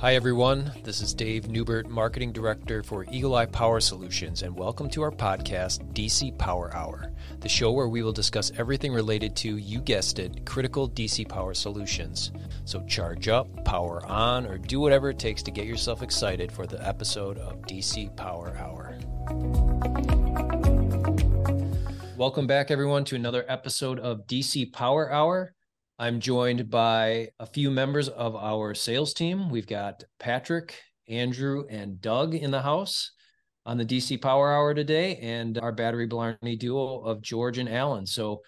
Hi, everyone. This is Dave Newbert, Marketing Director for Eagle Eye Power Solutions, and welcome to our podcast, DC Power Hour, the show where we will discuss everything related to, you guessed it, critical DC power solutions. So charge up, power on, or do whatever it takes to get yourself excited for the episode of DC Power Hour. Welcome back, everyone, to another episode of DC Power Hour. I'm joined by a few members of our sales team. We've got Patrick, Andrew, and Doug in the house on the DC Power Hour today, and our battery Blarney duo of George and Allen. So,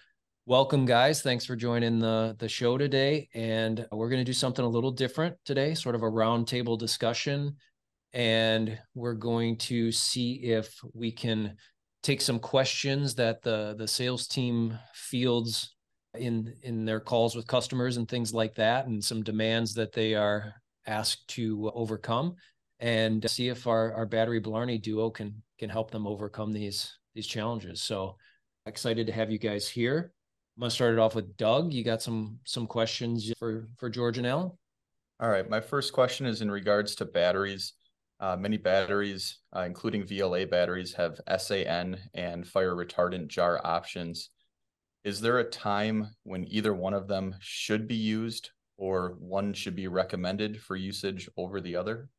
welcome, guys. Thanks for joining the, the show today. And we're going to do something a little different today, sort of a roundtable discussion. And we're going to see if we can take some questions that the, the sales team fields in in their calls with customers and things like that and some demands that they are asked to overcome. And see if our, our battery blarney duo can can help them overcome these these challenges. So excited to have you guys here. I'm going to start it off with doug. You got some some questions for for george and allen? All right. My first question is in regards to batteries. Uh, many batteries uh, including vla batteries have san and fire retardant jar options is there a time when either one of them should be used or one should be recommended for usage over the other?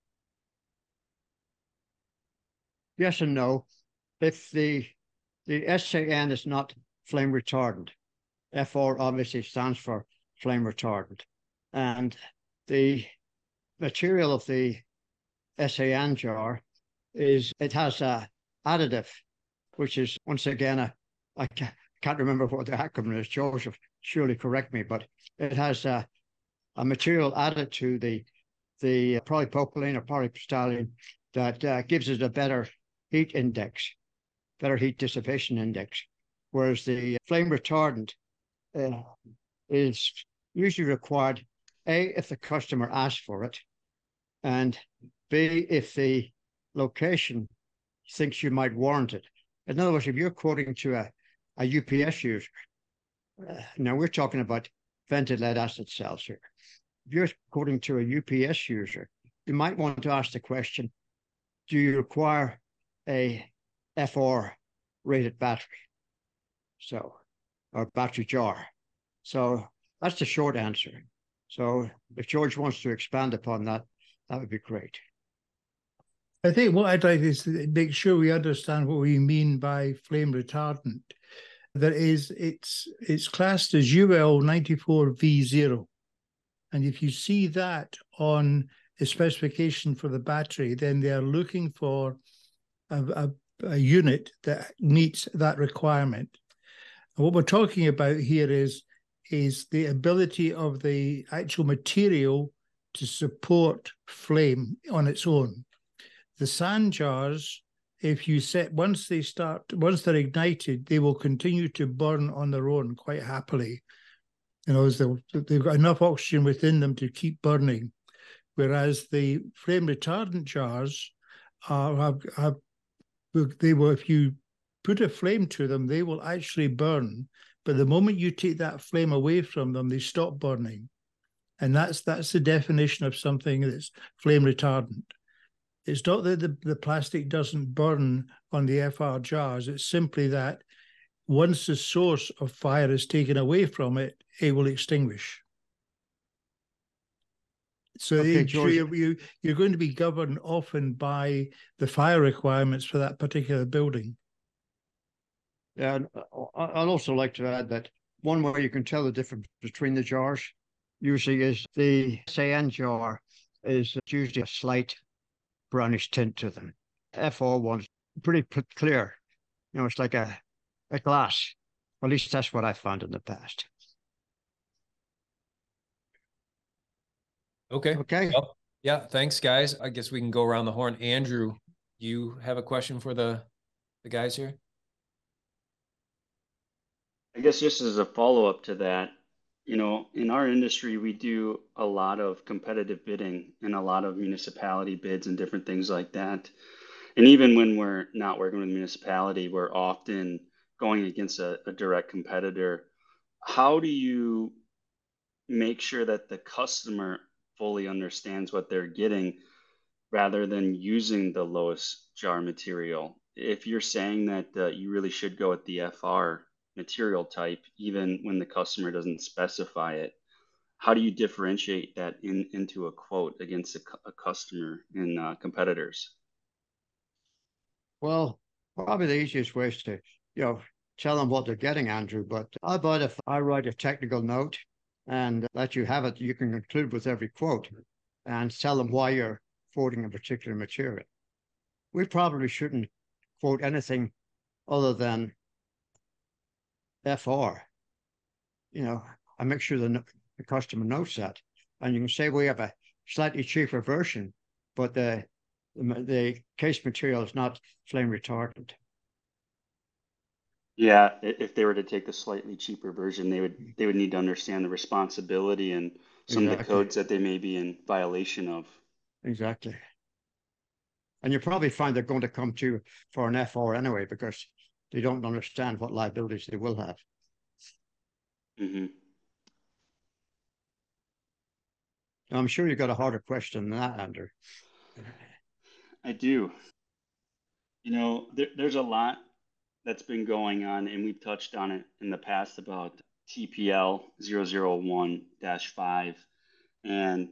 Yes and no. If the the SAN is not flame retardant, FR obviously stands for flame retardant, and the material of the SAN jar is it has a additive, which is once again a, a can't remember what the acronym is. Joseph, surely correct me, but it has a, a material added to the the polypropylene or polypropylene that uh, gives it a better heat index, better heat dissipation index, whereas the flame retardant uh, is usually required a if the customer asks for it, and b if the location thinks you might warrant it. In other words, if you're quoting to a a UPS user. Now we're talking about vented lead acid cells here. If you're quoting to a UPS user, you might want to ask the question, do you require a FR rated battery? So, or battery jar. So that's the short answer. So if George wants to expand upon that, that would be great. I think what I'd like is to make sure we understand what we mean by flame retardant that is it's it's classed as UL 94V0. And if you see that on a specification for the battery, then they are looking for a, a, a unit that meets that requirement. And what we're talking about here is is the ability of the actual material to support flame on its own. The SAN jars if you set once they start once they're ignited they will continue to burn on their own quite happily. You know as they've got enough oxygen within them to keep burning. Whereas the flame retardant jars are have, have they will if you put a flame to them they will actually burn. But the moment you take that flame away from them they stop burning. And that's that's the definition of something that's flame retardant it's not that the, the plastic doesn't burn on the FR jars, it's simply that once the source of fire is taken away from it, it will extinguish. So okay, you, you're going to be governed often by the fire requirements for that particular building. Yeah, and uh, I'd also like to add that one way you can tell the difference between the jars usually is the SAN jar is usually a slight brownish tint to them. FR one's pretty clear. You know, it's like a, a glass. at least that's what I found in the past. Okay. Okay. Well, yeah. Thanks, guys. I guess we can go around the horn. Andrew, you have a question for the the guys here? I guess just as a follow up to that, you know, in our industry, we do a lot of competitive bidding and a lot of municipality bids and different things like that. And even when we're not working with municipality, we're often going against a, a direct competitor. How do you make sure that the customer fully understands what they're getting rather than using the lowest jar material. If you're saying that uh, you really should go with the FR material type, even when the customer doesn't specify it, how do you differentiate that in, into a quote against a, a customer and uh, competitors? Well, probably the easiest way is to, you know, tell them what they're getting, Andrew. But about if I write a technical note and let you have it, you can conclude with every quote and tell them why you're quoting a particular material. We probably shouldn't quote anything other than FR. You know, I make sure the, the customer knows that. And you can say we have a slightly cheaper version, but the, the, case material is not flame retardant. Yeah, if they were to take the slightly cheaper version, they would they would need to understand the responsibility and some exactly. of the codes that they may be in violation of. Exactly. And you probably find they're going to come to for an FR anyway because they don't understand what liabilities they will have. Mm-hmm. I'm sure you've got a harder question than that, Andrew. I do. You know, there, there's a lot that's been going on, and we've touched on it in the past about TPL 001-5. And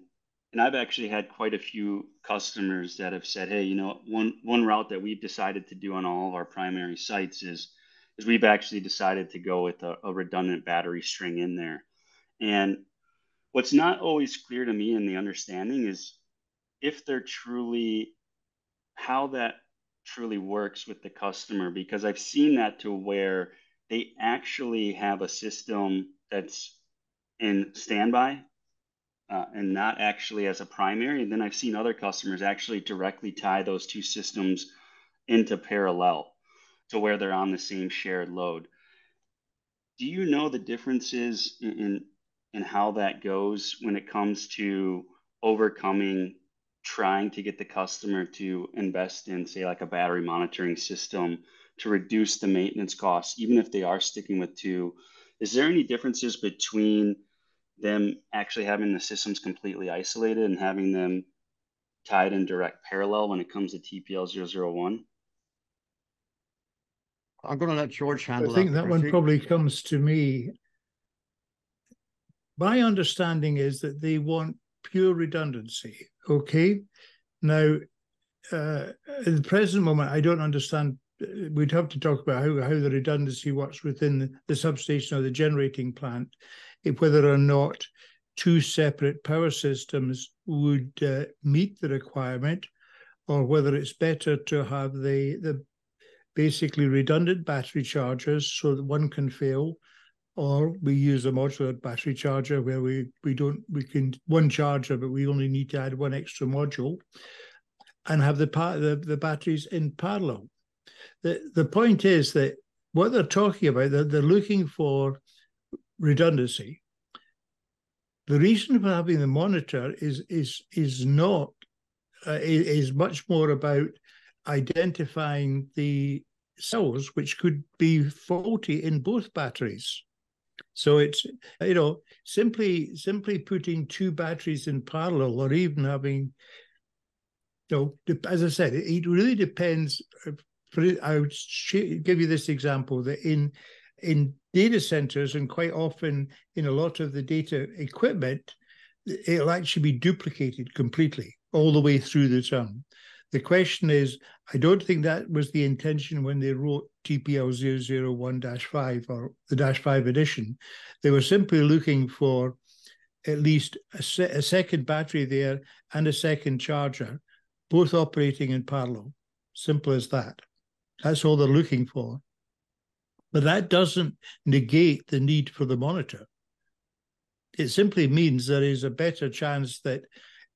and I've actually had quite a few customers that have said, hey, you know, one one route that we've decided to do on all of our primary sites is is we've actually decided to go with a, a redundant battery string in there. And what's not always clear to me in the understanding is if they're truly how that truly works with the customer because I've seen that to where they actually have a system that's in standby uh, and not actually as a primary. And then I've seen other customers actually directly tie those two systems into parallel to where they're on the same shared load. Do you know the differences in, in, in how that goes when it comes to overcoming trying to get the customer to invest in, say, like a battery monitoring system to reduce the maintenance costs, even if they are sticking with two? Is there any differences between them actually having the systems completely isolated and having them tied in direct parallel when it comes to TPL 001? I'm going to let George handle that. I think that, that one probably comes to me. My understanding is that they want pure redundancy. Okay. Now, uh, at the present moment, I don't understand. We'd have to talk about how, how the redundancy works within the, the substation or the generating plant whether or not two separate power systems would uh, meet the requirement, or whether it's better to have the the basically redundant battery chargers so that one can fail, or we use a modular battery charger where we we don't we can one charger but we only need to add one extra module, and have the the, the batteries in parallel. The the point is that what they're talking about, they're, they're looking for redundancy. The reason for having the monitor is is is not uh, is much more about identifying the cells which could be faulty in both batteries. So it's you know simply simply putting two batteries in parallel or even having you know as I said it, it really depends. Uh, for I would give you this example that in in data centers and quite often in a lot of the data equipment, it'll actually be duplicated completely all the way through the term. The question is, I don't think that was the intention when they wrote TPL 001-5 or the dash 5 edition. They were simply looking for at least a, se a second battery there and a second charger, both operating in parallel. Simple as that. That's all they're looking for. But that doesn't negate the need for the monitor. It simply means there is a better chance that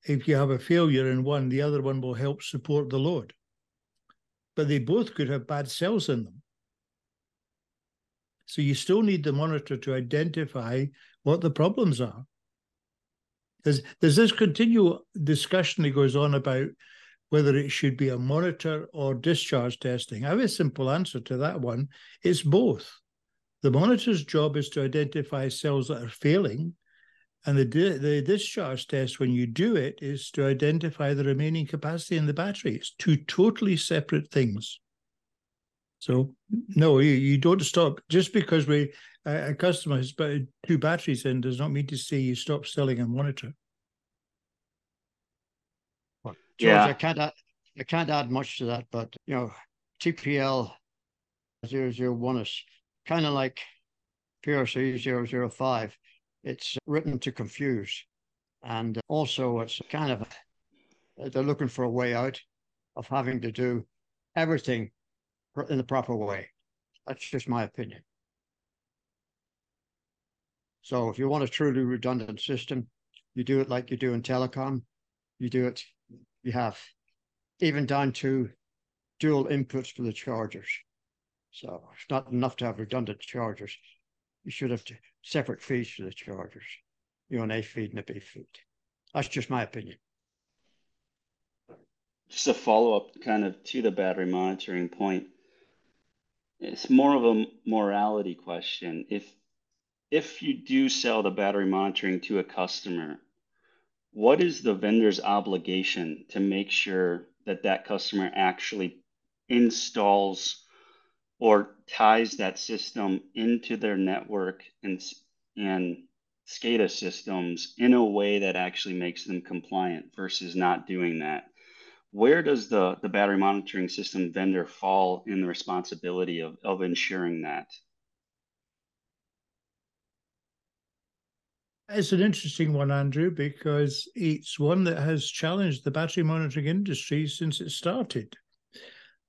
if you have a failure in one, the other one will help support the load. But they both could have bad cells in them. So you still need the monitor to identify what the problems are. There's, there's this continual discussion that goes on about whether it should be a monitor or discharge testing. I have a simple answer to that one. It's both. The monitor's job is to identify cells that are failing, And the, the discharge test, when you do it, is to identify the remaining capacity in the battery. It's two totally separate things. So no, you, you don't stop just because we a customer has put two batteries in does not mean to say you stop selling a monitor. George, yeah. I can't add, I can't add much to that, but you know, TPL 001 is kind of like PRC 005. It's written to confuse. And also, it's kind of, they're looking for a way out of having to do everything in the proper way. That's just my opinion. So if you want a truly redundant system, you do it like you do in telecom. You do it, you have even down to dual inputs for the chargers. So it's not enough to have redundant chargers. You should have separate feeds for the chargers. You know, an A feed and a B feed. That's just my opinion. Just a follow up kind of to the battery monitoring point. It's more of a morality question. If if you do sell the battery monitoring to a customer, what is the vendor's obligation to make sure that that customer actually installs or ties that system into their network and and SCADA systems in a way that actually makes them compliant versus not doing that? where does the, the battery monitoring system vendor fall in the responsibility of, of ensuring that? It's an interesting one, Andrew, because it's one that has challenged the battery monitoring industry since it started.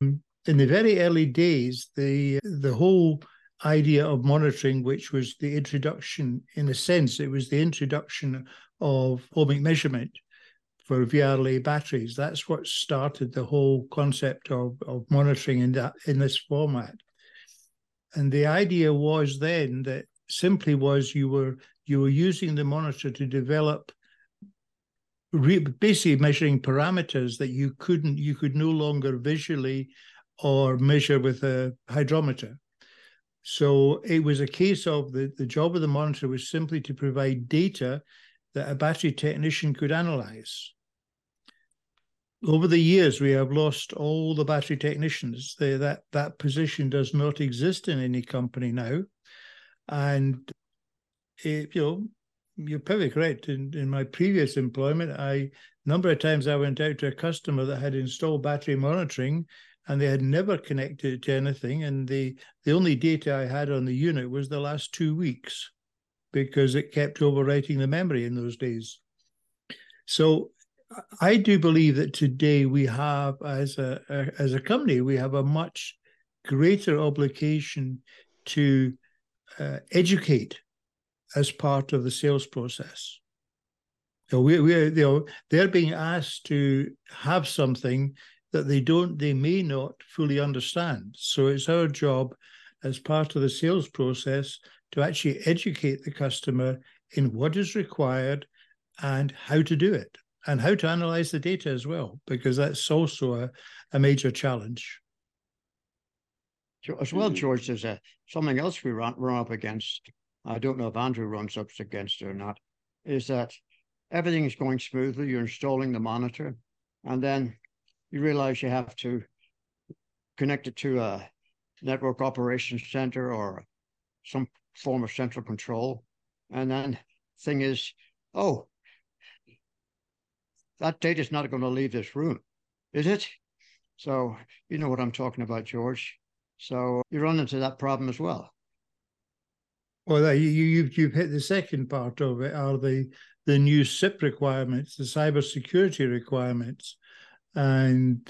Um, in the very early days, the the whole idea of monitoring, which was the introduction, in a sense, it was the introduction of ohmic measurement, for VRLA batteries. That's what started the whole concept of, of monitoring in that in this format. And the idea was then that simply was you were you were using the monitor to develop re- basically measuring parameters that you couldn't you could no longer visually or measure with a hydrometer. So it was a case of the, the job of the monitor was simply to provide data that a battery technician could analyze over the years, we have lost all the battery technicians. They, that that position does not exist in any company now, and it, you know you're perfectly correct. In, in my previous employment, I number of times I went out to a customer that had installed battery monitoring, and they had never connected it to anything, and the the only data I had on the unit was the last two weeks, because it kept overwriting the memory in those days. So I do believe that today we have, as a, a, as a company, we have a much greater obligation to uh, educate as part of the sales process. So we, we, you know, they're being asked to have something that they don't, they may not fully understand. So it's our job as part of the sales process to actually educate the customer in what is required and how to do it and how to analyze the data as well, because that's also a, a major challenge. As well, hmm. George, there's a, something else we run, run up against. I don't know if Andrew runs up against it or not, is that everything is going smoothly. You're installing the monitor, and then you realize you have to connect it to a network operations center or some form of central control. And then thing is, oh, that data is not going to leave this room, is it? So you know what I'm talking about, George. So you run into that problem as well. Well, you, you've you've hit the second part of it. Are the the new CIP requirements, the cybersecurity requirements, and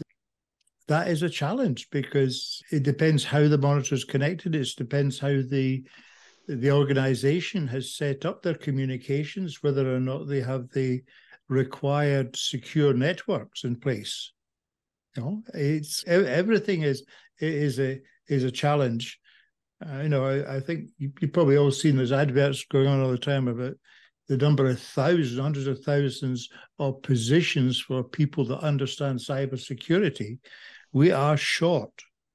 that is a challenge because it depends how the monitor is connected. It depends how the the organization has set up their communications, whether or not they have the required secure networks in place. You know, it's everything is is a is a challenge. You know, I, I think you, have probably all seen those adverts going on all the time about the number of thousands, hundreds of thousands of positions for people that understand cybersecurity. We are short,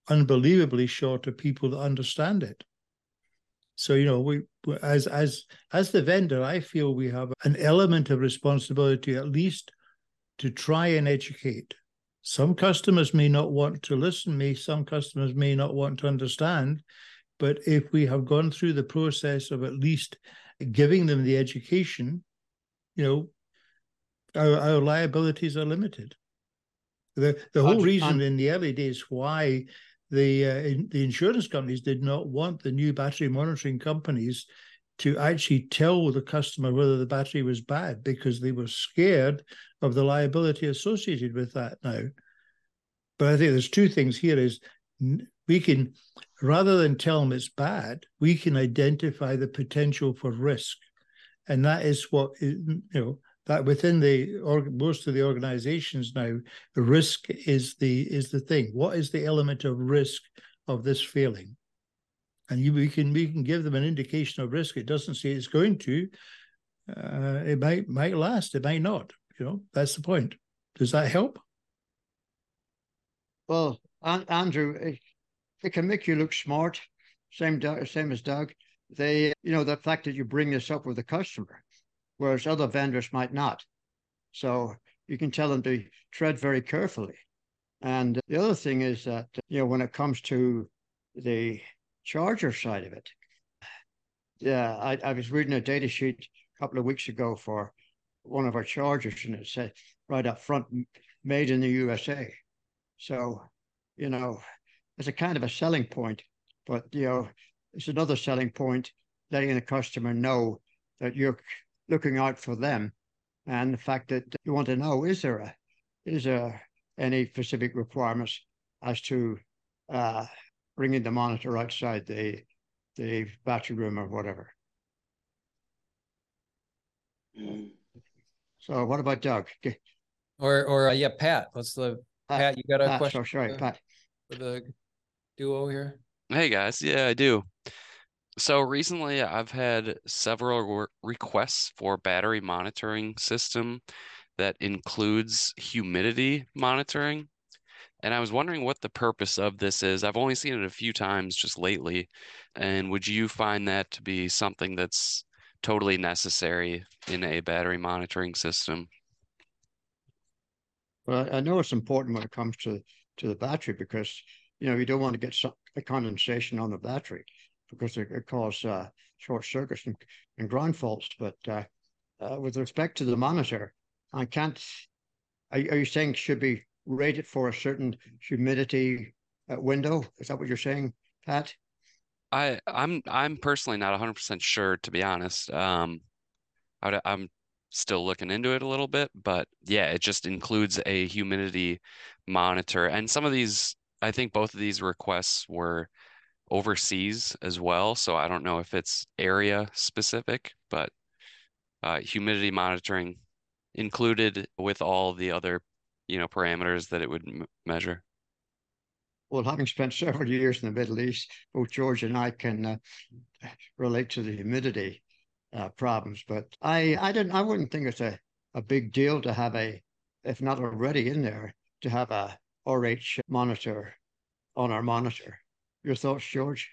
unbelievably short of people that understand it. So you know, we as as as the vendor, I feel we have an element of responsibility at least to try and educate. Some customers may not want to listen, me some customers may not want to understand, but if we have gone through the process of at least giving them the education, you know, our, our liabilities are limited. The the whole reason in the early days why the uh, in, the insurance companies did not want the new battery monitoring companies to actually tell the customer whether the battery was bad because they were scared of the liability associated with that now. But I think there's two things here is we can rather than tell them it's bad, we can identify the potential for risk. And that is what you know that within the or most of the organizations now, risk is the is the thing. What is the element of risk of this failing? And you we can we can give them an indication of risk. It doesn't say it's going to. Uh, it might might last. It might not. You know that's the point. Does that help? Well, Andrew, it, it can make you look smart. Same same as Doug. They, you know, the fact that you bring this up with the customer whereas other vendors might not. So you can tell them to tread very carefully. And the other thing is that, you know, when it comes to the charger side of it, yeah, I, I was reading a data sheet a couple of weeks ago for one of our chargers, and it said right up front, made in the USA. So, you know, it's a kind of a selling point, but, you know, it's another selling point letting the customer know that you're looking out for them and the fact that you want to know is there a is there any specific requirements as to uh, bringing the monitor outside the the battery room or whatever. Mm. So what about Doug? Or or uh, yeah, Pat. What's the Pat? Pat you got a Pat, question? So sorry, Pat. For the duo here. Hey guys, yeah, I do. So recently, I've had several re- requests for battery monitoring system that includes humidity monitoring. And I was wondering what the purpose of this is. I've only seen it a few times just lately. And would you find that to be something that's totally necessary in a battery monitoring system? Well, I know it's important when it comes to to the battery because you know you don't want to get some, a condensation on the battery because it, it causes uh, short circuits and, and ground faults. But uh, uh, with respect to the monitor, I can't. Are, are you saying should be rated for a certain humidity uh, window? Is that what you're saying, Pat? I I'm I'm personally not 100 percent sure to be honest. Um, I am still looking into it a little bit, but yeah, it just includes a humidity monitor, and some of these I think both of these requests were overseas as well. So I don't know if it's area specific, but uh, humidity monitoring included with all the other, you know, parameters that it would measure. Well, having spent several years in the Middle East, both George and I can uh, relate to the humidity uh, problems. But I, I didn't, I wouldn't think it's a, a big deal to have a, if not already in there, to have a RH monitor on our monitor. Your thoughts, George?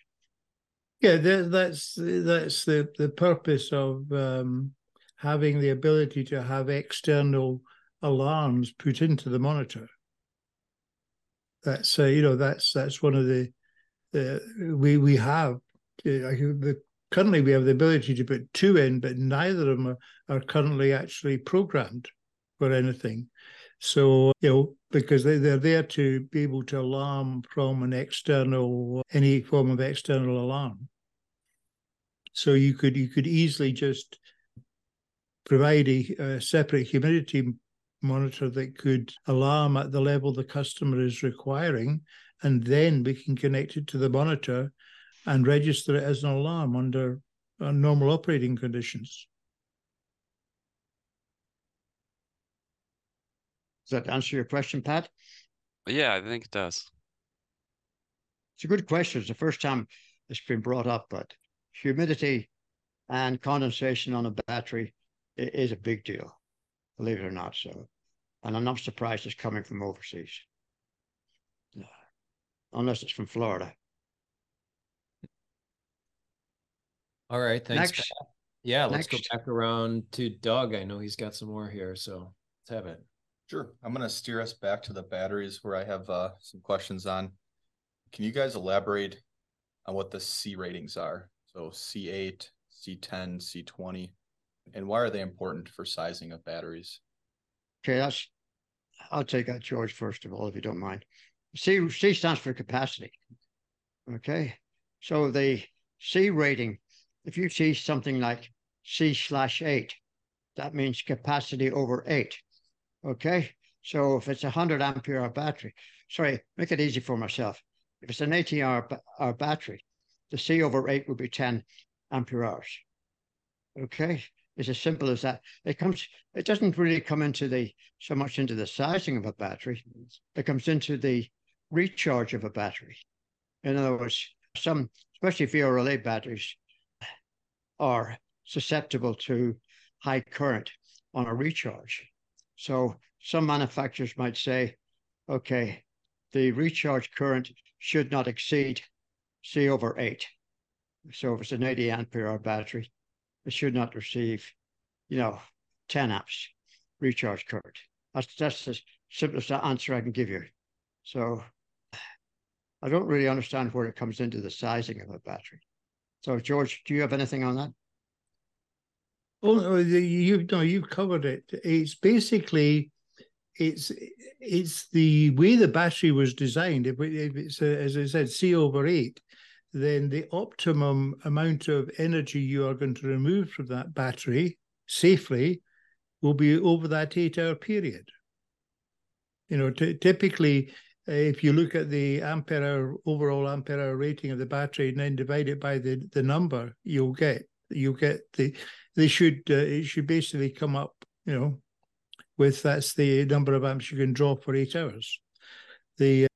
Yeah, that's that's the the purpose of um, having the ability to have external alarms put into the monitor. That's uh, you know that's that's one of the the we we have uh, the currently we have the ability to put two in, but neither of them are, are currently actually programmed for anything. So, you know, because they, they're there to be able to alarm from an external, any form of external alarm. So you could you could easily just provide a, a separate humidity monitor that could alarm at the level the customer is requiring, and then we can connect it to the monitor and register it as an alarm under uh, normal operating conditions. Does that answer your question, Pat? Yeah, I think it does. It's a good question. It's the first time it's been brought up, but humidity and condensation on a battery is a big deal, believe it or not. So, and I'm not surprised it's coming from overseas, unless it's from Florida. All right. Thanks. Next. Yeah, let's Next. go back around to Doug. I know he's got some more here, so let's have it. Sure. I'm going to steer us back to the batteries where I have uh, some questions on. Can you guys elaborate on what the C ratings are? So C8, C10, C20, and why are they important for sizing of batteries? Okay, that's, I'll take that, George, first of all, if you don't mind. C, C stands for capacity. Okay, so the C rating, if you see something like C slash eight, that means capacity over eight. Okay, so if it's a hundred ampere hour battery, sorry, make it easy for myself. If it's an 80 hour, hour battery, the C over eight would be 10 ampere hours. Okay, it's as simple as that. It comes, it doesn't really come into the so much into the sizing of a battery. It comes into the recharge of a battery. In other words, some, especially VRLA batteries, are susceptible to high current on a recharge. So some manufacturers might say, okay, the recharge current should not exceed C over eight. So if it's an 80 ampere hour battery, it should not receive, you know, 10 amps recharge current. That's that's the simplest answer I can give you. So I don't really understand where it comes into the sizing of a battery. So George, do you have anything on that? Oh, you no, you've covered it. It's basically it's it's the way the battery was designed. If, it- if it's a, as I said, C over eight, then the optimum amount of energy you are going to remove from that battery safely will be over that eight-hour period. You know, t- typically, uh, if you look at the ampere hour overall ampere hour rating of the battery and then divide it by the the number, you'll get you'll get the they should uh, it should basically come up, you know, with that's the number of amps you can draw for eight hours. The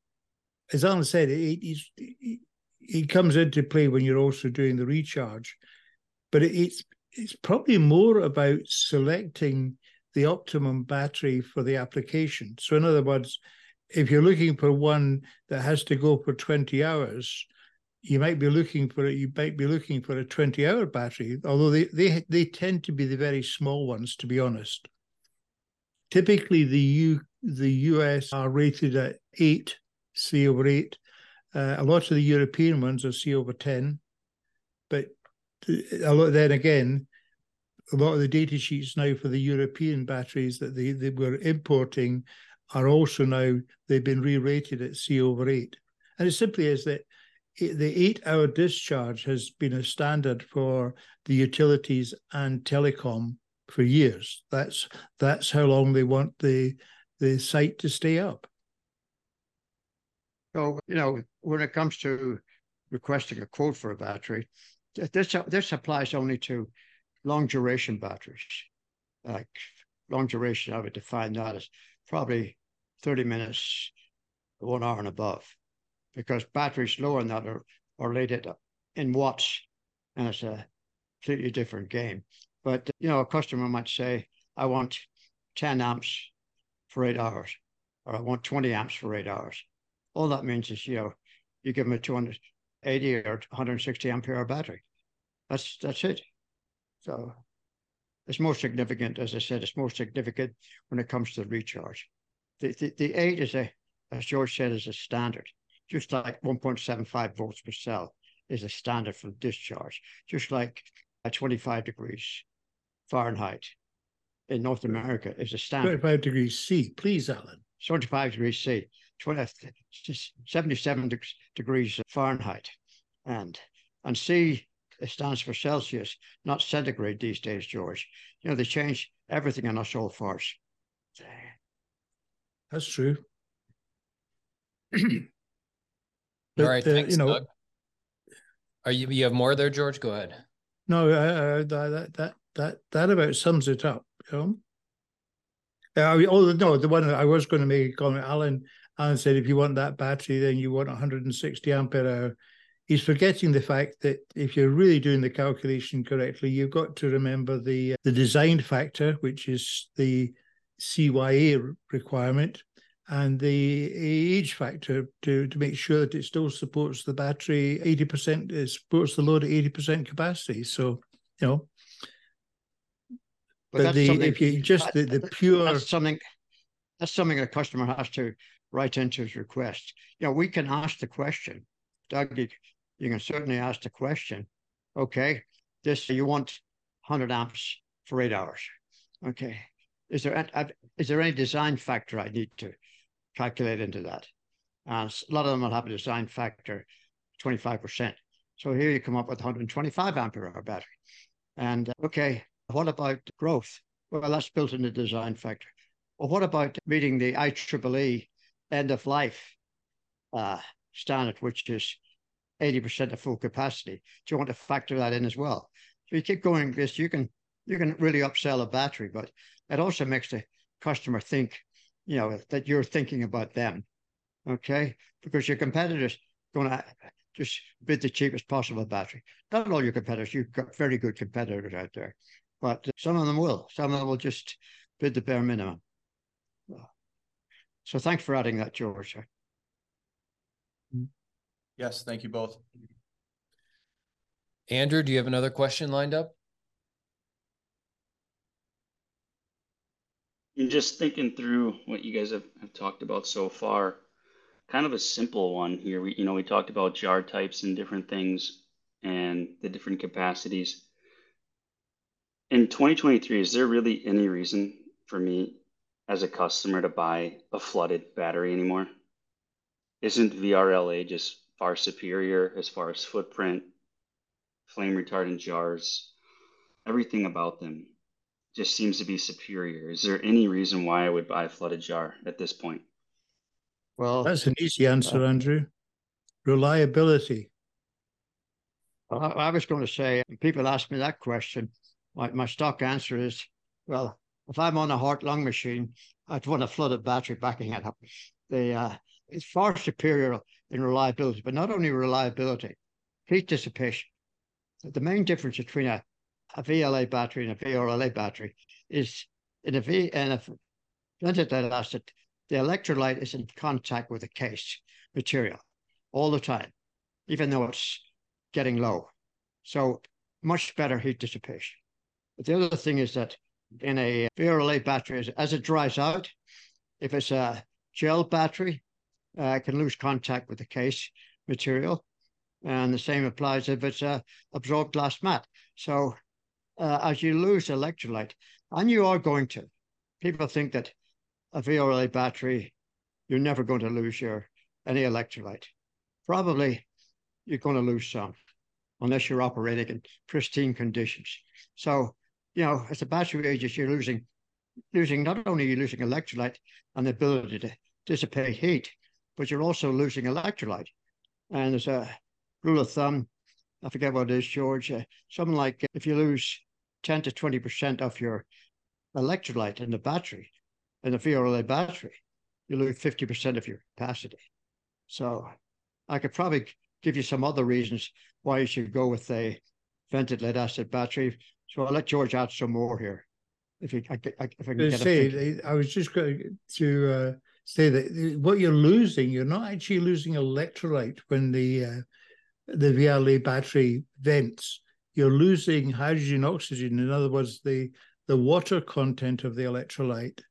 as Allen said, it, it, it comes into play when you're also doing the recharge, but it, it's it's probably more about selecting the optimum battery for the application. So, in other words, if you're looking for one that has to go for 20 hours, you might be looking for it. You might be looking for a 20 hour battery, although they, they, they tend to be the very small ones, to be honest. Typically, the U, the US are rated at eight, C over eight. Uh, a lot of the European ones are C over 10. But a lot, then again, a lot of the data sheets now for the European batteries that they, they were importing are also now, they've been re-rated at C over eight. And it simply is that the eight-hour discharge has been a standard for the utilities and telecom for years. That's that's how long they want the the site to stay up. So, you know, when it comes to requesting a quote for a battery, this, this applies only to long duration batteries. Like long duration, I would define that as probably 30 minutes, one hour and above, because batteries lower than that are, are rated in watts, and it's a completely different game. But, you know, a customer might say, I want 10 amps for eight hours, or I want 20 amps for eight hours. All that means is you know you give them a 280 or 160 ampere hour battery. That's that's it. So it's more significant as i said it's more significant when it comes to recharge. The, the, the 8 is a as george said is a standard just like 1.75 volts per cell is a standard for discharge just like at 25 degrees fahrenheit in north america is a standard 25 degrees C, please, Allen. 75 degrees C, 20, 77 deg- degrees Fahrenheit. And and C stands for Celsius, not centigrade these days, George. You know, they change everything in us old farts. That's true. All right, uh, thanks, you know, Doug. Are you you have more there, George? Go ahead. No, uh, uh, that that that that about sums it up. You know. Uh, we- oh no, the one I was going to make a comment. Allen Allen said if you want that battery, then you want 160 ampere hour. He's forgetting the fact that if you're really doing the calculation correctly, you've got to remember the the design factor, which is the CYA requirement, and the age factor to, to make sure that it still supports the battery 80%, it supports the load at 80% capacity. So, you know, but, but the, if you just the, the pure that's something that's something a customer has to write into his request. You know, we can ask the question, Doug. You, you can certainly ask the question. Okay, this you want 100 amps for eight hours. Okay, is there uh, is there any design factor I need to calculate into that? And a lot of them will have a design factor 25%. So here you come up with 125 ampere hour battery. And uh, okay, what about growth? Well, that's built in the design factor. Well, what about meeting the IEEE end of life uh, standard, which is 80% of full capacity? Do you want to factor that in as well? So you keep going this, you can you can really upsell a battery, but it also makes the customer think, you know, that you're thinking about them. Okay. Because your competitors going to just bid the cheapest possible battery. Not all your competitors, you've got very good competitors out there, but some of them will. Some of them will just bid the bare minimum. So thanks for adding that, George. Yes, thank you both. Andrew, do you have another question lined up? And just thinking through what you guys have, have talked about so far, kind of a simple one here. We, you know, we talked about jar types and different things and the different capacities. In 2023, is there really any reason for me as a customer to buy a flooded battery anymore? Isn't VRLA just far superior as far as footprint, flame retardant jars, everything about them? Just seems to be superior. Is there any reason why I would buy a flooded jar at this point? Well, that's an easy answer, uh, Andrew. Reliability. I, I was going to say, people ask me that question. My, my stock answer is, well, if I'm on a heart lung machine, I'd want a flooded battery backing it up. The, uh, it's far superior in reliability, but not only reliability, heat dissipation. The main difference between a a VLA battery and a VRLA battery is in a V and a vented lead acid, the electrolyte is in contact with the case material all the time, even though it's getting low. So much better heat dissipation. But the other thing is that in a VRLA battery, as it dries out, if it's a gel battery, uh, can lose contact with the case material. And the same applies if it's a absorbed glass mat. So uh, as you lose electrolyte, and you are going to. People think that a VRLA battery, you're never going to lose your any electrolyte. Probably you're going to lose some, unless you're operating in pristine conditions. So, you know, as the battery ages, you're losing, losing not only you're losing electrolyte and the ability to dissipate heat, but you're also losing electrolyte. And there's a rule of thumb I forget what it is, George. Uh, something like if you lose 10 to 20% of your electrolyte in the battery, in the VRLA battery, you lose 50% of your capacity. So I could probably give you some other reasons why you should go with a vented lead acid battery. So I'll let George add some more here. If, you, I, if I can get say, I was just going to uh, say that what you're losing, you're not actually losing electrolyte when the uh, the VRLA battery vents, you're losing hydrogen oxygen. In other words, the, the water content of the electrolyte.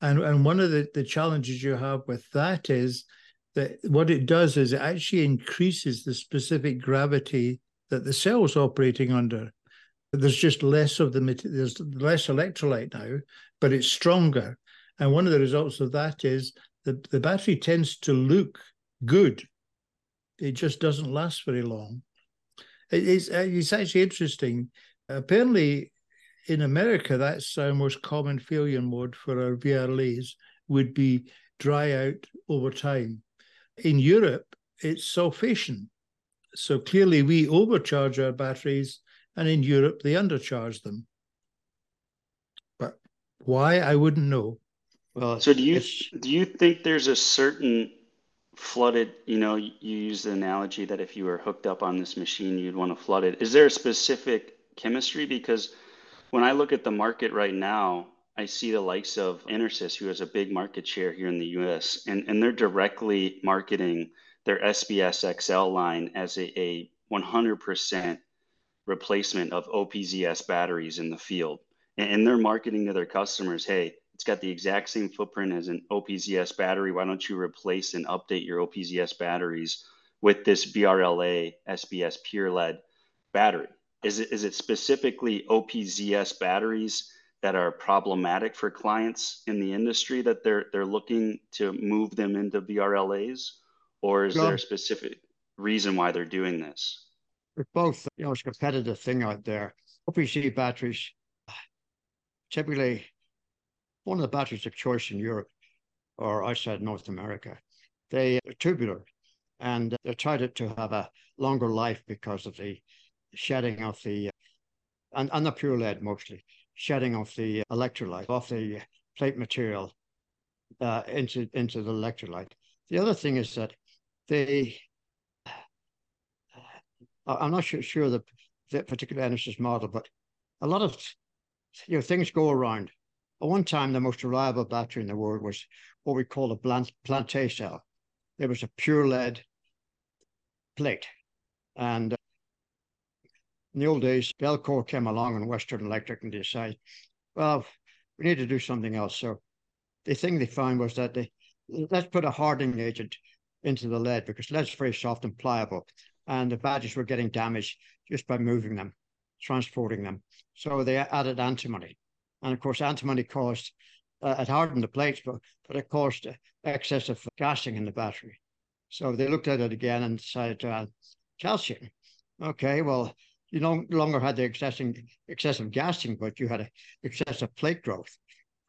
And, and one of the, the challenges you have with that is that what it does is it actually increases the specific gravity that the cell's operating under. There's just less of the there's less electrolyte now, but it's stronger. And one of the results of that is that the battery tends to look good it just doesn't last very long. It's uh, it's actually interesting. Apparently, in America, that's our most common failure mode for our VRLAs would be dry out over time. In Europe, it's sulfation. So clearly, we overcharge our batteries, and in Europe, they undercharge them. But why, I wouldn't know. Well, so do you do you think there's a certain flooded, you know, you use the analogy that if you were hooked up on this machine, you'd want to flood it. Is there a specific chemistry? Because when I look at the market right now, I see the likes of Enersys, who has a big market share here in the US, and, and they're directly marketing their SBS XL line as a, a 100% replacement of OPZS batteries in the field. And, and they're marketing to their customers, hey, it's got the exact same footprint as an OPZS battery. Why don't you replace and update your OPZS batteries with this VRLA SBS Pure Lead battery? Is it, is it specifically OPZS batteries that are problematic for clients in the industry that they're they're looking to move them into VRLAs, or is there a specific reason why they're doing this? It's both, you know, it's a competitive thing out there. OPC batteries, typically one of the batteries of choice in Europe or outside North America. They are tubular and they're tried to have a longer life because of the shedding of the, and, and the pure lead mostly, shedding of the electrolyte, off the plate material uh, into, into the electrolyte. The other thing is that they, I'm not sure, sure the, the particular Enersys model, but a lot of you know things go around. At one time, the most reliable battery in the world was what we call a plant, planté cell. It was a pure lead plate, and uh, in the old days, Bellcore came along and Western Electric and decided, well, we need to do something else. So the thing they found was that they let's put a hardening agent into the lead because lead's very soft and pliable, and the badges were getting damaged just by moving them, transporting them. So they added antimony, and of course, antimony caused uh, it hardened the plates, but but it caused excessive gassing in the battery. So they looked at it again and decided to add calcium. Okay, well, you no longer had the excessive, excessive gassing, but you had a excessive plate growth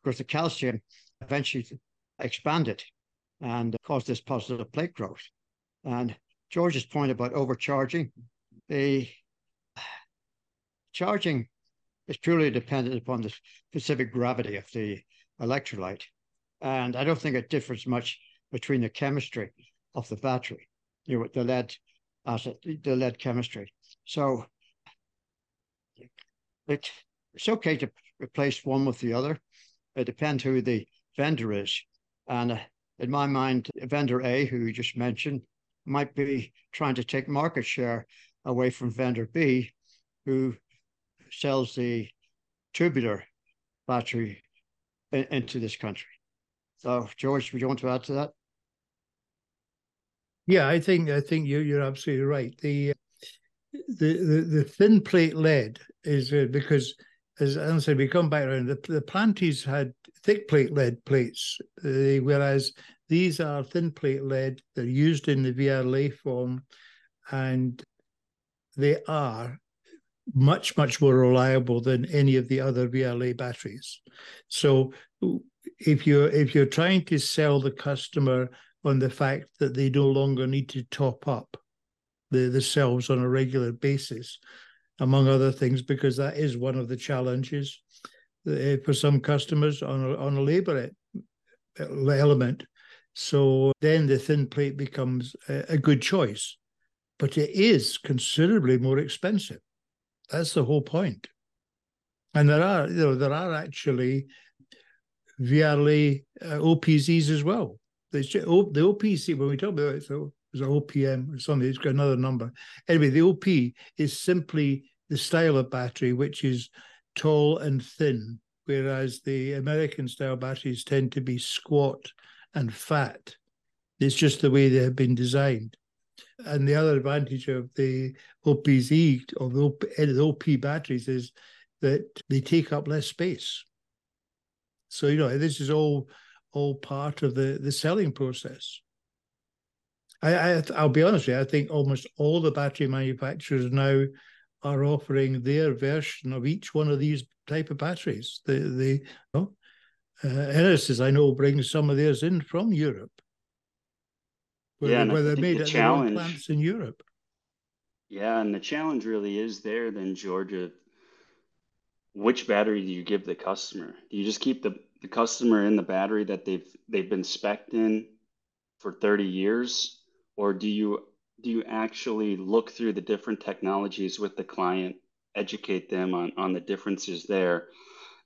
because the calcium eventually expanded and caused this positive plate growth. And George's point about overcharging, the charging is purely dependent upon the specific gravity of the electrolyte. And I don't think it differs much between the chemistry of the battery, you know, the lead acid, the lead chemistry. So it, it's okay to replace one with the other. It depends who the vendor is. And uh, in my mind, vendor A, who you just mentioned, might be trying to take market share away from vendor B, who sells the tubular battery in, into this country. So, George, would you want to add to that? Yeah, I think I think you you're absolutely right. The the the, the thin plate lead is uh, because, as I said, we come back around. The, the Plantés had thick plate lead plates, uh, whereas these are thin plate lead. They're used in the VRLA form, and they are much much more reliable than any of the other VLA batteries. So if you're if you're trying to sell the customer on the fact that they no longer need to top up the, the cells on a regular basis, among other things, because that is one of the challenges uh, for some customers on a, on a labor element. So then the thin plate becomes a good choice, but it is considerably more expensive. That's the whole point. And there are, you know, there are actually VRLA uh, OPZs as well. The, the OPC, when we talk about it, so was an OPM or something. It's got another number. Anyway, the OP is simply the style of battery, which is tall and thin, whereas the American style batteries tend to be squat and fat. It's just the way they have been designed. And the other advantage of the OPZ, of the OP, the OP batteries, is that they take up less space. So, you know, this is all all part of the, the selling process. I, I will be honest with you. I think almost all the battery manufacturers now are offering their version of each one of these type of batteries. The the you know, uh, Enersys, I know, brings some of theirs in from Europe. Where, yeah, where they made the it challenge, plants in Europe. Yeah, and the challenge really is there then, Georgia. Which battery do you give the customer? Do you just keep the, the customer in the battery that they've they've been spec'd in for 30 years? or do you do you actually look through the different technologies with the client educate them on, on the differences there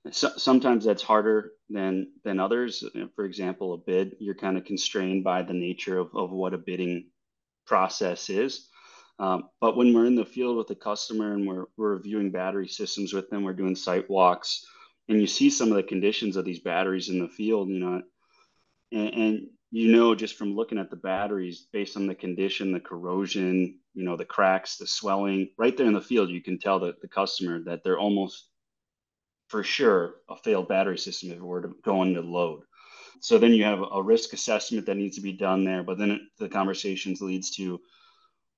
So, sometimes that's harder than than others. For example, a bid, you're kind of constrained by the nature of, of what a bidding process is. Um, but when we're in the field with the customer and we're, we're reviewing battery systems with them, we're doing site walks, and you see some of the conditions of these batteries in the field, you know, and, and you know just from looking at the batteries based on the condition, the corrosion, you know, the cracks, the swelling, right there in the field, you can tell that the customer that they're almost for sure a failed battery system if it were to go into load. So then you have a risk assessment that needs to be done there, but then the conversations leads to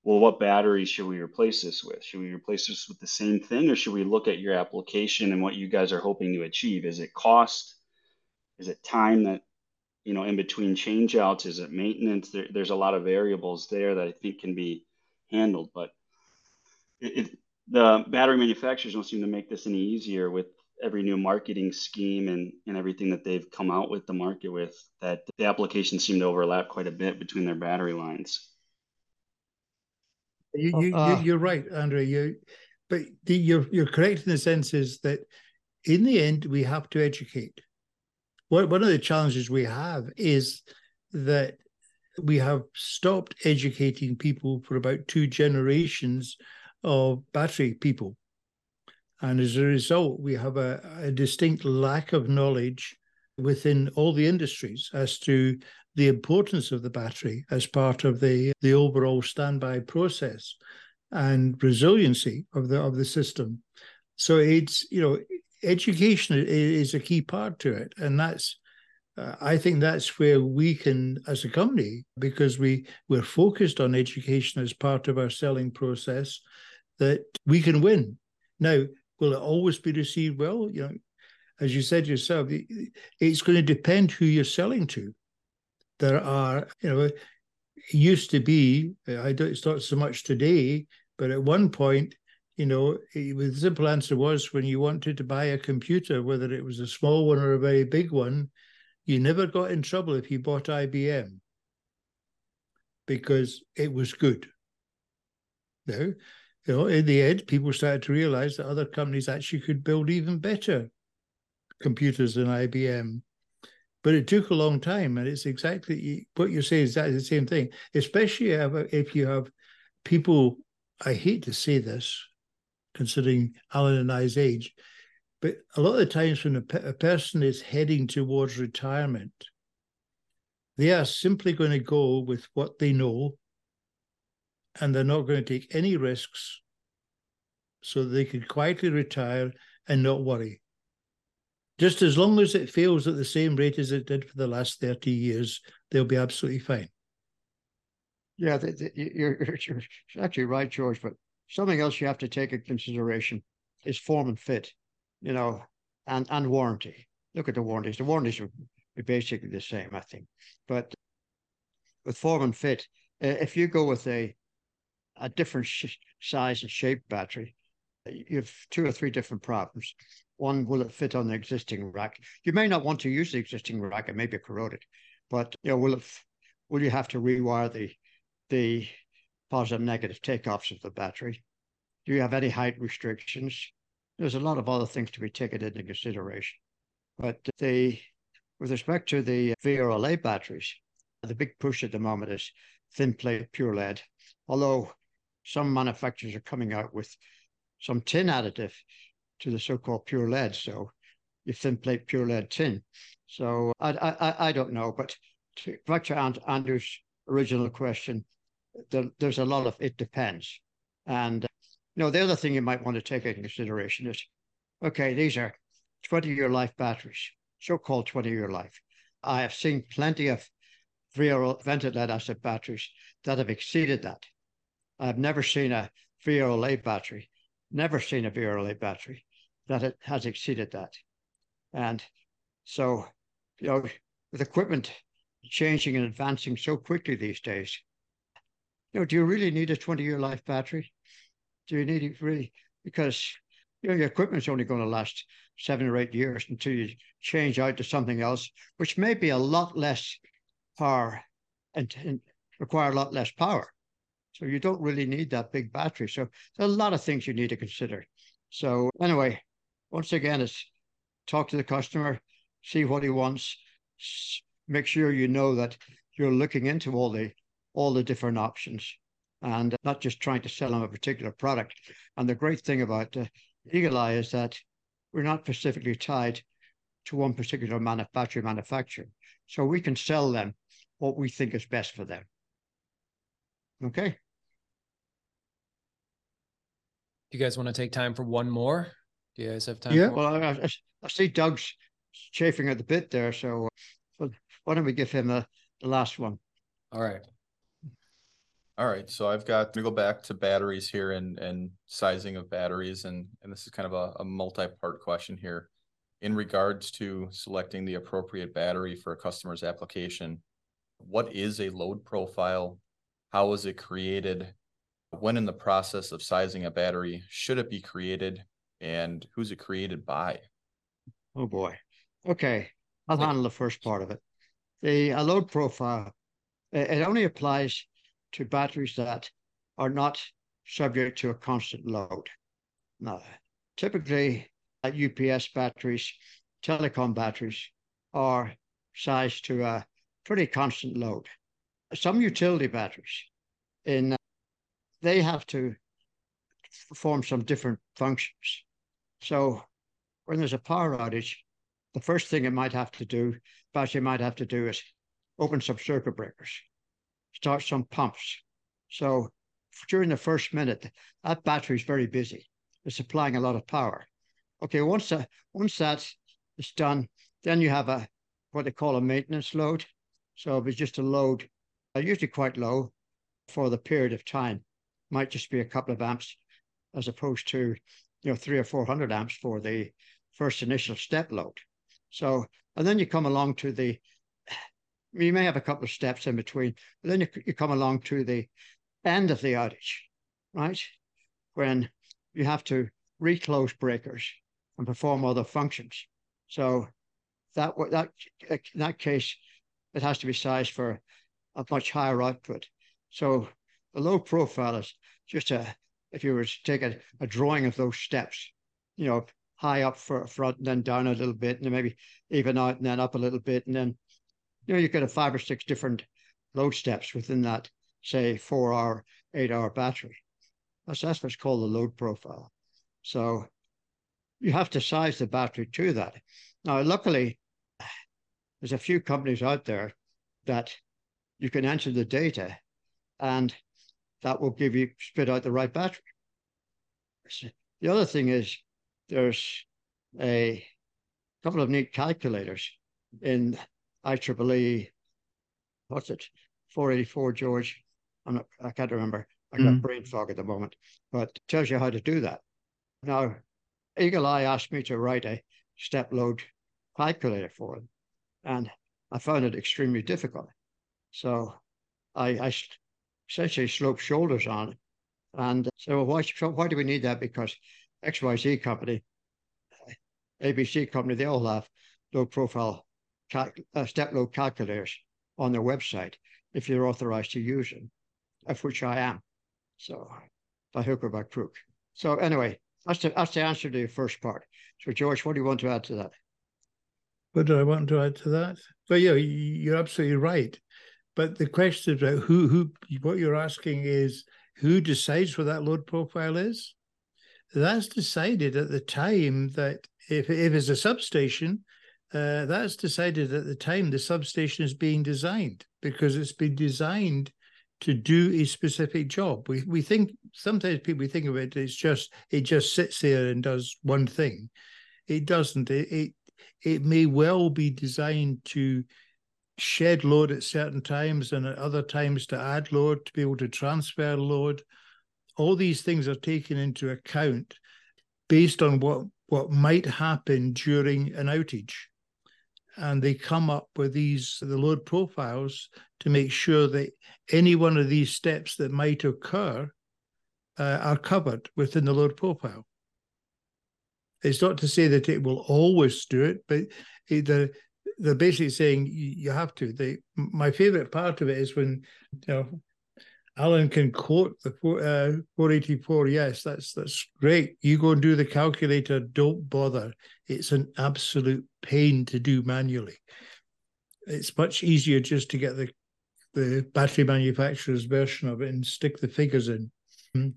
well, what battery should we replace this with? Should we replace this with the same thing, or should we look at your application and what you guys are hoping to achieve? Is it cost? Is it time that you know in between changeouts? Is it maintenance? There, there's a lot of variables there that I think can be handled, but it, it, the battery manufacturers don't seem to make this any easier with every new marketing scheme and, and everything that they've come out with the market with that the applications seem to overlap quite a bit between their battery lines. You, you, uh, you're right, Andrew. You, but the, you're you're correct in the sense is that in the end we have to educate. One one of the challenges we have is that we have stopped educating people for about two generations of battery people, and as a result, we have a, a distinct lack of knowledge within all the industries as to the importance of the battery as part of the, the overall standby process and resiliency of the of the system. So it's you know education is a key part to it, and that's uh, I think that's where we can, as a company, because we we're focused on education as part of our selling process, that we can win. Now, will it always be received well? You know, as you said yourself, it's going to depend who you're selling to there are, you know, used to be, I don't, it's not so much today, but at one point, you know, the simple answer was when you wanted to buy a computer, whether it was a small one or a very big one, you never got in trouble if you bought IBM because it was good. Now, you know, in the end, people started to realize that other companies actually could build even better computers than IBM. But it took a long time, and it's exactly what you say. Is exactly the same thing, especially if you have people. I hate to say this, considering Allen and I's age, but a lot of the times when a, a person is heading towards retirement, they are simply going to go with what they know, and they're not going to take any risks, so they can quietly retire and not worry. Just as long as it fails at the same rate as it did for the last 30 years, they'll be absolutely fine. Yeah, the, the, you're, you're actually right, George. But something else you have to take into consideration is form and fit, you know, and, and warranty. Look at the warranties. The warranties are basically the same, I think. But with form and fit, if you go with a a different size and shape battery, you have two or three different problems. One, will it fit on the existing rack? You may not want to use the existing rack; it may be corroded. But you know, will it? Will you have to rewire the the positive negative takeoffs of the battery? Do you have any height restrictions? There's a lot of other things to be taken into consideration. But the with respect to the VRLA batteries, the big push at the moment is thin plate pure lead. Although some manufacturers are coming out with some tin additive to the so-called pure lead. So you thin plate pure lead tin. So I I, I don't know, but to, back to Aunt Andrew's original question, there, there's a lot of it depends. And uh, you know, the other thing you might want to take into consideration is, okay, these are 20-year life batteries, so-called 20-year life. I have seen plenty of VRL vented lead acid batteries that have exceeded that. I've never seen a VRLA battery never seen a VRLA battery that it has exceeded that. And so, you know, with equipment changing and advancing so quickly these days, you know, do you really need a 20 year life battery? Do you need it really? Because, you know, your equipment's only going to last seven or eight years until you change out to something else, which may be a lot less power and, and require a lot less power. So you don't really need that big battery. So there's a lot of things you need to consider. So anyway, once again, it's talk to the customer, see what he wants, make sure you know that you're looking into all the all the different options and not just trying to sell them a particular product. And the great thing about uh, Eagle Eye is that we're not specifically tied to one particular manufacturer manufacturer. So we can sell them what we think is best for them. Okay. Do you guys want to take time for one more? Do you guys have time? Yeah. Well, I, I, I see Doug's chafing at the bit there. So uh, why don't we give him a, the last one? All right. All right, so I've got to go back to batteries here and and sizing of batteries, and and this is kind of a, a multi-part question here. In regards to selecting the appropriate battery for a customer's application, what is a load profile? How is it created? When in the process of sizing a battery should it be created, and who's it created by? Oh boy. Okay, I'll handle the first part of it. The a load profile, it only applies to batteries that are not subject to a constant load. Now, typically, uh, UPS batteries, telecom batteries are sized to a pretty constant load. Some utility batteries, in they have to perform some different functions. So, when there's a power outage, the first thing it might have to do, battery might have to do, is open some circuit breakers start some pumps. So during the first minute, that battery is very busy. It's supplying a lot of power. Okay, once that once that is done, then you have a what they call a maintenance load. So it's just a load, uh, usually quite low for the period of time. Might just be a couple of amps, as opposed to you know three or four hundred amps for the first initial step load. So and then you come along to the you may have a couple of steps in between, but then you, you come along to the end of the outage, right? When you have to reclose breakers and perform other functions. So that that in that case, it has to be sized for a much higher output. So the load profile is just a if you were to take a, a drawing of those steps, you know, high up for front and then down a little bit, and then maybe even out and then up a little bit, and then you know, you could have five or six different load steps within that, say, four hour, eight hour battery. That's, that's what's called the load profile. So you have to size the battery to that. Now, luckily, there's a few companies out there that you can enter the data and that will give you spit out the right battery. The other thing is there's a couple of neat calculators in IEEE, what's it, 484 George. I'm not, I can't remember. I got mm. brain fog at the moment, but tells you how to do that. Now, Eagle Eye asked me to write a step load calculator for them, and I found it extremely difficult. So I, I essentially sloped shoulders on it and so why, why do we need that? Because XYZ company, ABC company, they all have load profile cal- uh, step load calculators on their website if you're authorized to use them, of which I am. So by hook or by crook. So anyway, that's the, that's the answer to your first part. So George, what do you want to add to that? What do I want to add to that? Well, yeah, you're absolutely right. But the question about who who what you're asking is who decides what that load profile is? That's decided at the time that if if it's a substation, uh, that's decided at the time the substation is being designed because it's been designed to do a specific job. We we think sometimes people think of it it's just it just sits there and does one thing. It doesn't. It it, it may well be designed to shed load at certain times and at other times to add load to be able to transfer load. All these things are taken into account based on what what might happen during an outage and they come up with these the load profiles to make sure that any one of these steps that might occur uh, are covered within the load profile. It's not to say that it will always do it, but they're, they're basically saying you have to. They, my favorite part of it is when you know Allen can quote the uh, 484. Yes, that's that's great. You go and do the calculator. Don't bother. It's an absolute pain to do manually. It's much easier just to get the the battery manufacturer's version of it and stick the figures in. Hmm.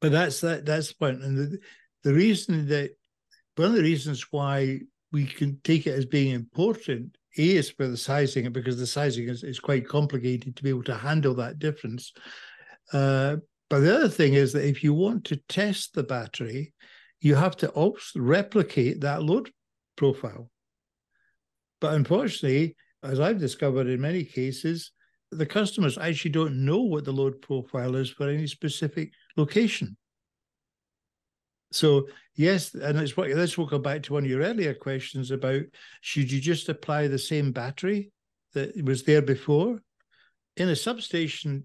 But that's that that's the point. And the, the reason that one of the reasons why we can take it as being important a is for the sizing because the sizing is, is quite complicated to be able to handle that difference. Uh, but the other thing is that if you want to test the battery, you have to replicate that load profile. But unfortunately, as I've discovered in many cases, the customers actually don't know what the load profile is for any specific location. So yes, and it's what this will go back to one of your earlier questions about should you just apply the same battery that was there before in a substation?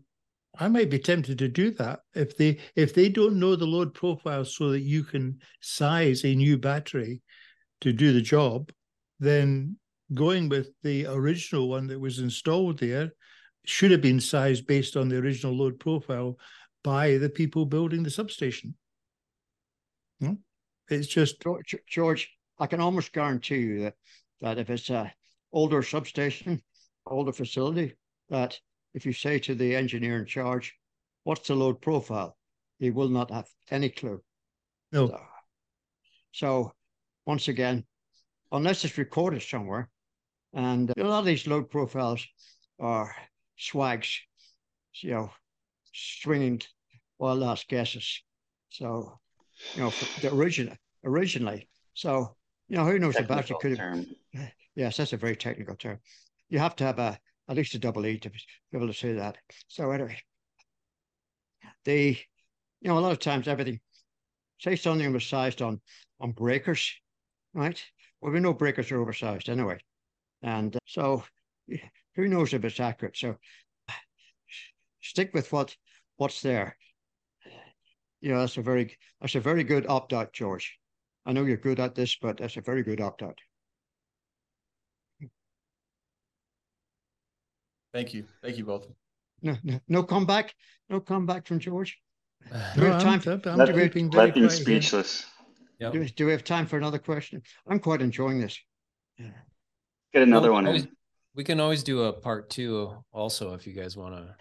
I might be tempted to do that if they if they don't know the load profile so that you can size a new battery to do the job, then going with the original one that was installed there should have been sized based on the original load profile by the people building the substation. It's just George, George, I can almost guarantee you that that if it's a older substation, older facility, that if you say to the engineer in charge, "What's the load profile?" he will not have any clue. No. So, so once again, unless it's recorded somewhere, and a lot of these load profiles are swags, you know, swinging wild ass guesses. So you know, the original originally. So, you know, who knows the battery could have. Yes, that's a very technical term. You have to have a at least a double E to be able to say that. So anyway, the you know a lot of times everything, say something was sized on on breakers, right? Well, we know breakers are oversized anyway, and uh, so who knows if it's accurate? So stick with what what's there. You know, that's a very that's a very good opt out, George. I know you're good at this, but that's a very good opt out. Thank you. Thank you both. No, no, no comeback, no comeback from George. Do we have time? I'm, I'm Left, keeping very left him speechless. Yep. Do, do we have time for another question? I'm quite enjoying this. Get another Well, one always- in. We can always do a part two also if you guys want to.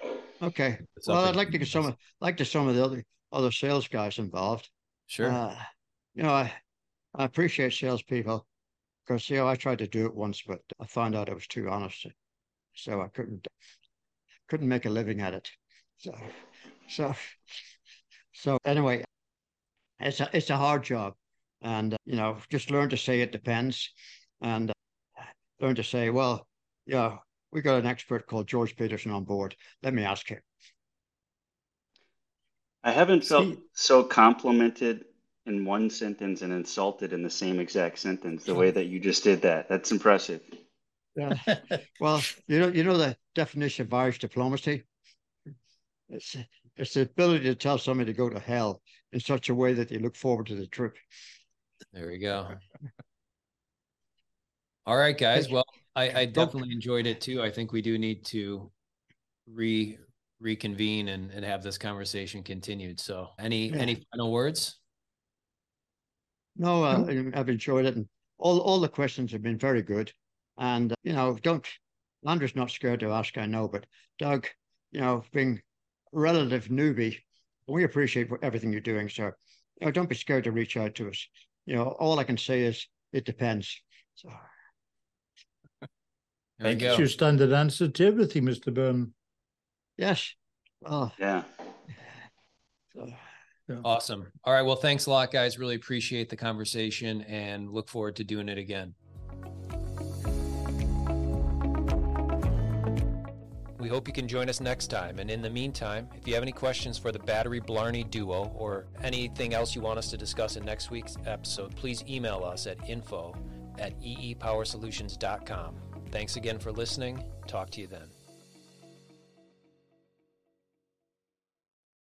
Okay. Well, I'd like to get some, of- like to some of the other other sales guys involved. Sure. Uh, you know, I I appreciate salespeople because you know I tried to do it once, but I found out I was too honest, so I couldn't couldn't make a living at it. So so so anyway, it's a it's a hard job, and uh, you know just learn to say it depends, and uh, learn to say, well, yeah, we got an expert called George Peterson on board. Let me ask him. I haven't felt See- so complimented in one sentence and insulted in the same exact sentence the way that you just did that. That's impressive. Yeah. Well, you know, you know the definition of Irish diplomacy. It's it's the ability to tell somebody to go to hell in such a way that they look forward to the trip. There we go. All right, guys. Well, I, I definitely enjoyed it too. I think we do need to re reconvene and, and have this conversation continued. So any Yeah. any final words? No, uh, I've enjoyed it, and all all the questions have been very good. And uh, you know, don't Andrew's not scared to ask. I know, but Doug, you know, being relative newbie, we appreciate everything you're doing, sir. You know, don't be scared to reach out to us. You know, all I can say is it depends. So. There we Thank you. go. Your standard answer to everything, Mr. Byrne. Yes. Well, Yeah. so, Awesome. All right. Well, thanks a lot, guys. Really appreciate the conversation and look forward to doing it again. We hope you can join us next time. And in the meantime, if you have any questions for the Battery Blarney Duo or anything else you want us to discuss in next week's episode, please email us at info at eepowersolutions.com. Thanks again for listening. Talk to you then.